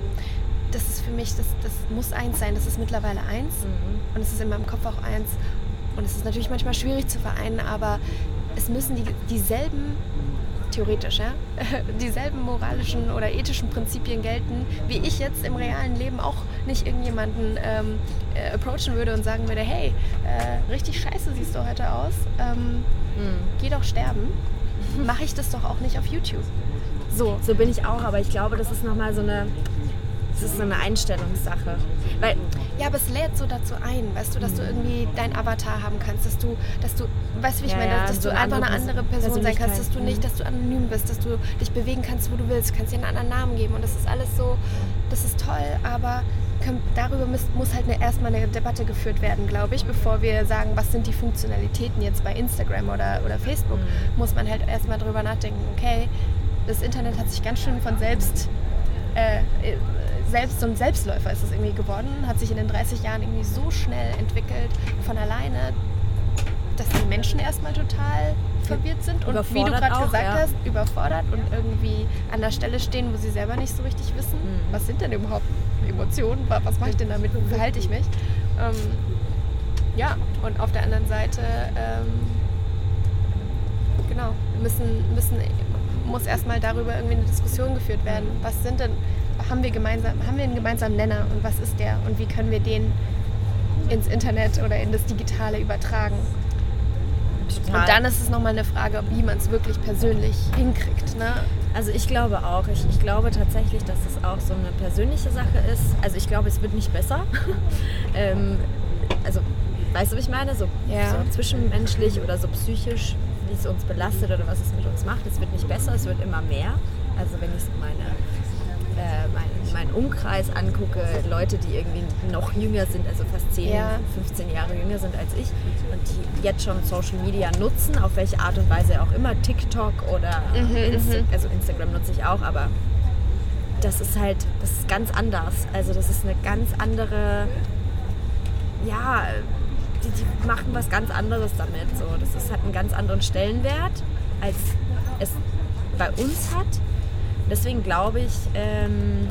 Das ist für mich, das, das muss eins sein, das ist mittlerweile eins Mhm. und es ist in meinem Kopf auch eins. Und es ist natürlich manchmal schwierig zu vereinen, aber es müssen die, dieselben, theoretisch, ja, *laughs* dieselben moralischen oder ethischen Prinzipien gelten, wie ich jetzt im realen Leben auch nicht irgendjemanden ähm, äh, approachen würde und sagen würde, hey, äh, richtig scheiße siehst du heute aus, ähm, Mhm. geh doch sterben. Mache ich das doch auch nicht auf YouTube. So, So bin ich auch, aber ich glaube, das ist nochmal so eine, das ist so eine Einstellungssache. Weil Ja, aber es lädt so dazu ein, weißt du, dass du irgendwie dein Avatar haben kannst, dass du, dass du, weißt du, wie ich Ja, meine, ja, dass so du einfach eine andere Person sein kannst, dass du nicht, dass du anonym bist, dass du dich bewegen kannst, wo du willst, kannst dir einen anderen Namen geben und das ist alles so, das ist toll, aber können, darüber muss, muss halt eine, erstmal eine Debatte geführt werden, glaube ich, bevor wir sagen, was sind die Funktionalitäten jetzt bei Instagram oder, oder Facebook, Mhm. muss man halt erstmal drüber nachdenken, okay, das Internet hat sich ganz schön von selbst äh, äh, selbst so ein Selbstläufer ist es irgendwie geworden, hat sich in den 30 Jahren irgendwie so schnell entwickelt von alleine, dass die Menschen erstmal total verwirrt sind und wie du gerade gesagt ja. hast, überfordert und irgendwie an der Stelle stehen, wo sie selber nicht so richtig wissen, Mhm. was sind denn überhaupt Emotionen, Wa- was mache ich denn damit, wie verhalte ich mich. Ähm, ja, und auf der anderen Seite, ähm, genau, müssen, müssen, muss erstmal darüber irgendwie eine Diskussion geführt werden. Was sind denn, haben wir gemeinsam, haben wir einen gemeinsamen Nenner und was ist der und wie können wir den ins Internet oder in das Digitale übertragen? Total. Und dann ist es nochmal eine Frage, wie man es wirklich persönlich hinkriegt. Ne? Also ich glaube auch. Ich, ich glaube tatsächlich, dass es auch so eine persönliche Sache ist. Also ich glaube, es wird nicht besser. *laughs* ähm, also, weißt du, wie ich meine? So, Ja. so zwischenmenschlich oder so psychisch, wie es uns belastet oder was es mit uns macht. Es wird nicht besser, es wird immer mehr. Also wenn ich so meine, äh, mein, meinen Umkreis angucke, Leute, die irgendwie noch jünger sind, also fast 10, Ja. 15 Jahre jünger sind als ich und die jetzt schon Social Media nutzen, auf welche Art und Weise auch immer, TikTok oder Mhm, Insta mhm. also Instagram nutze ich auch, aber das ist halt, das ist ganz anders. Also das ist eine ganz andere, ja, die, die machen was ganz anderes damit. So. Das ist, hat einen ganz anderen Stellenwert, als es bei uns hat. Deswegen glaube ich, ähm,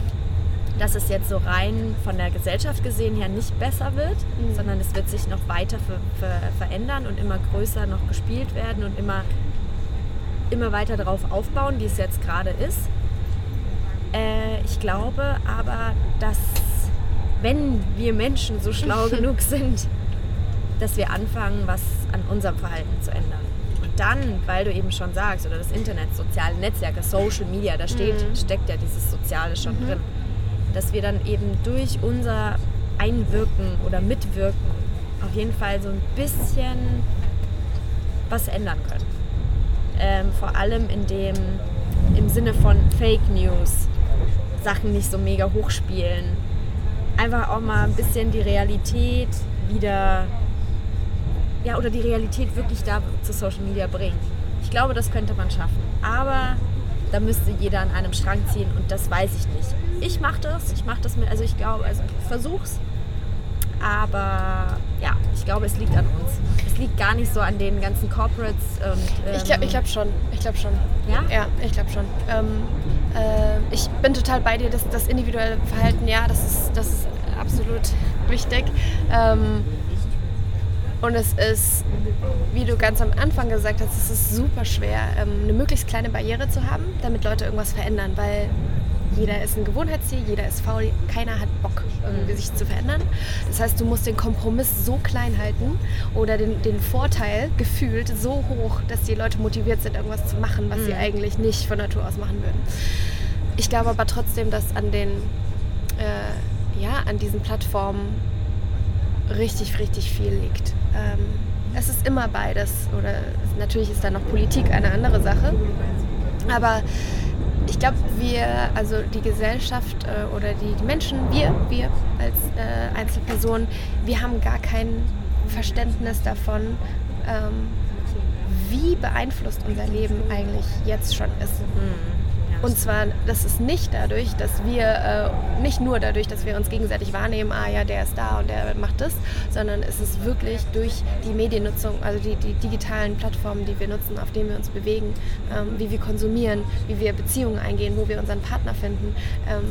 dass es jetzt so rein von der Gesellschaft gesehen her nicht besser wird, Mhm. sondern es wird sich noch weiter ver ver verändern und immer größer noch gespielt werden und immer, immer weiter darauf aufbauen, wie es jetzt gerade ist. Äh, ich glaube aber, dass wenn wir Menschen so schlau *laughs* genug sind, dass wir anfangen, was an unserem Verhalten zu ändern. Dann, weil du eben schon sagst, oder das Internet, soziale Netzwerke, Social Media, da steht, steckt ja dieses Soziale schon drin, dass wir dann eben durch unser Einwirken oder Mitwirken auf jeden Fall so ein bisschen was ändern können. Ähm, vor allem in dem, im Sinne von Fake News, Sachen nicht so mega hochspielen. Einfach auch mal ein bisschen die Realität wieder, ja, oder die Realität wirklich da zu Social Media bringen. Ich glaube, das könnte man schaffen. Aber da müsste jeder an einem Strang ziehen und das weiß ich nicht. Ich mache das, ich mache das mit, also ich glaube, also ich versuch's. Aber ja, ich glaube, es liegt an uns. Es liegt gar nicht so an den ganzen Corporates und. Ähm, Ich glaube ich glaub schon. Ich glaube schon. Ja? Ja, ich glaube schon. Ähm, äh, ich bin total bei dir, dass das individuelle Verhalten, ja, das ist, das ist absolut wichtig. Ähm, und es ist, wie du ganz am Anfang gesagt hast, es ist super schwer, ähm, eine möglichst kleine Barriere zu haben, damit Leute irgendwas verändern, weil jeder ist ein Gewohnheitstier, jeder ist faul, keiner hat Bock, irgendwie sich zu verändern. Das heißt, du musst den Kompromiss so klein halten oder den, den Vorteil gefühlt so hoch, dass die Leute motiviert sind, irgendwas zu machen, was sie eigentlich nicht von Natur aus machen würden. Ich glaube aber trotzdem, dass an den, äh, ja, an diesen Plattformen richtig, richtig viel liegt. Ähm, es ist immer beides. Oder natürlich ist da noch Politik eine andere Sache. Aber ich glaube, wir, also die Gesellschaft äh, oder die, die Menschen, wir, wir als äh, Einzelpersonen, wir haben gar kein Verständnis davon, ähm, wie beeinflusst unser Leben eigentlich jetzt schon ist. Und zwar, das ist nicht dadurch, dass wir, äh, nicht nur dadurch, dass wir uns gegenseitig wahrnehmen, ah ja, der ist da und der macht das, sondern es ist wirklich durch die Mediennutzung, also die, die digitalen Plattformen, die wir nutzen, auf denen wir uns bewegen, ähm, wie wir konsumieren, wie wir Beziehungen eingehen, wo wir unseren Partner finden, ähm,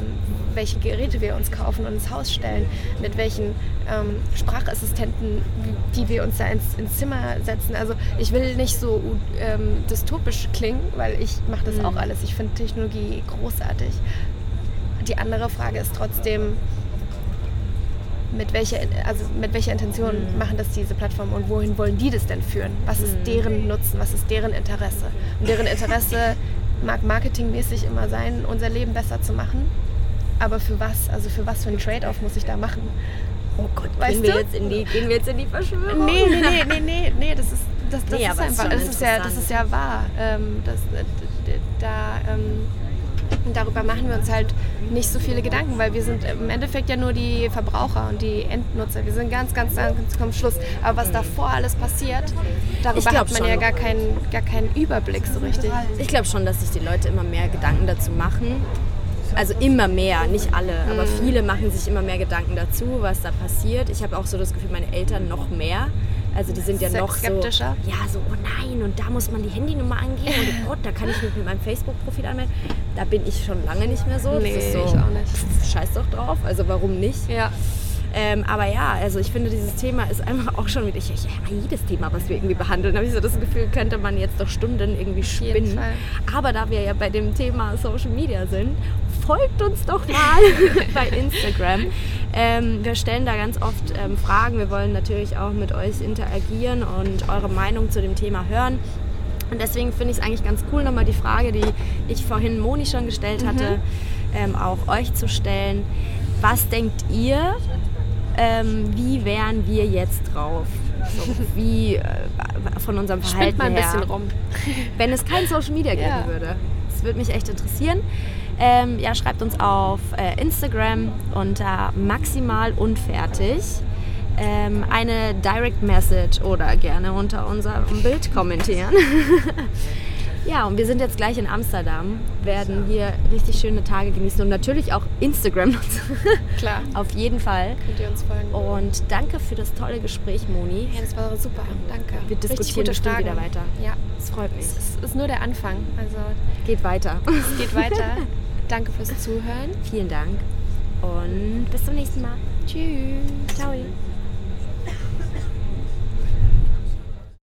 welche Geräte wir uns kaufen und ins Haus stellen, mit welchen ähm, Sprachassistenten, die wir uns da ins, ins Zimmer setzen. Also ich will nicht so ähm, dystopisch klingen, weil ich mache das auch alles. Ich finde Technologie großartig. Die andere Frage ist trotzdem, mit welcher, also mit welcher Intention machen das diese Plattformen und wohin wollen die das denn führen? Was ist deren Nutzen? Was ist deren Interesse? Und deren Interesse *laughs* mag marketingmäßig immer sein, unser Leben besser zu machen. Aber für was? Also für was für einen Trade-off muss ich da machen? Oh Gott, Weißt gehen wir, du? jetzt in die, gehen wir jetzt in die Verschwörung? Nee, nee, nee, *laughs* nee, nee, nee, das ist, das, das Nee, ist einfach, das ist, ja, das ist ja wahr. Ähm, das, äh, da, ähm, darüber machen wir uns halt nicht so viele Gedanken, weil wir sind im Endeffekt ja nur die Verbraucher und die Endnutzer. Wir sind ganz, ganz, ganz zum Schluss. Aber was davor alles passiert, darüber hat man ja schon. gar keinen, gar keinen Überblick so richtig. Ich glaube schon, dass sich die Leute immer mehr Gedanken dazu machen. Also immer mehr, nicht alle, aber Mhm. viele machen sich immer mehr Gedanken dazu, was da passiert. Ich habe auch so das Gefühl, meine Eltern noch mehr. Also die sind ja noch so, skeptischer? ja so, oh nein, und da muss man die Handynummer angeben und oh Gott, da kann ich mich mit meinem Facebook-Profil anmelden. Da bin ich schon lange nicht mehr so. Das Nee, ist so, ich auch nicht. pff, scheiß doch drauf, also warum nicht? Ja. Ähm, aber ja, also ich finde, dieses Thema ist einfach auch schon wieder, ich, ich, jedes Thema, was wir irgendwie behandeln, habe ich so das Gefühl, könnte man jetzt doch Stunden irgendwie spinnen. Aber da wir ja bei dem Thema Social Media sind, folgt uns doch mal *laughs* bei Instagram. Ähm, wir stellen da ganz oft ähm, Fragen. Wir wollen natürlich auch mit euch interagieren und eure Meinung zu dem Thema hören. Und deswegen finde ich es eigentlich ganz cool, nochmal die Frage, die ich vorhin Moni schon gestellt hatte, mhm. ähm, auch euch zu stellen. Was denkt ihr, ähm, wie wären wir jetzt drauf? So, wie äh, von unserem Verhalten mal ein her. bisschen rum. Wenn es kein Social Media geben ja. würde. Das würde mich echt interessieren. Ähm, ja, schreibt uns auf äh, Instagram unter maximal unfertig ähm, eine Direct Message oder gerne unter unserem Bild kommentieren. *laughs* ja, und wir sind jetzt gleich in Amsterdam, werden hier richtig schöne Tage genießen und natürlich auch Instagram nutzen. *laughs* Klar. Auf jeden Fall. Könnt ihr uns folgen. Und danke für das tolle Gespräch, Moni. Ja, das war super. Danke. Wir diskutieren bestimmt wieder weiter. Ja. Es freut mich. Es ist nur der Anfang. Also geht weiter. Es geht weiter. *laughs* Danke fürs Zuhören. Vielen Dank und bis zum nächsten Mal. Tschüss. Ciao.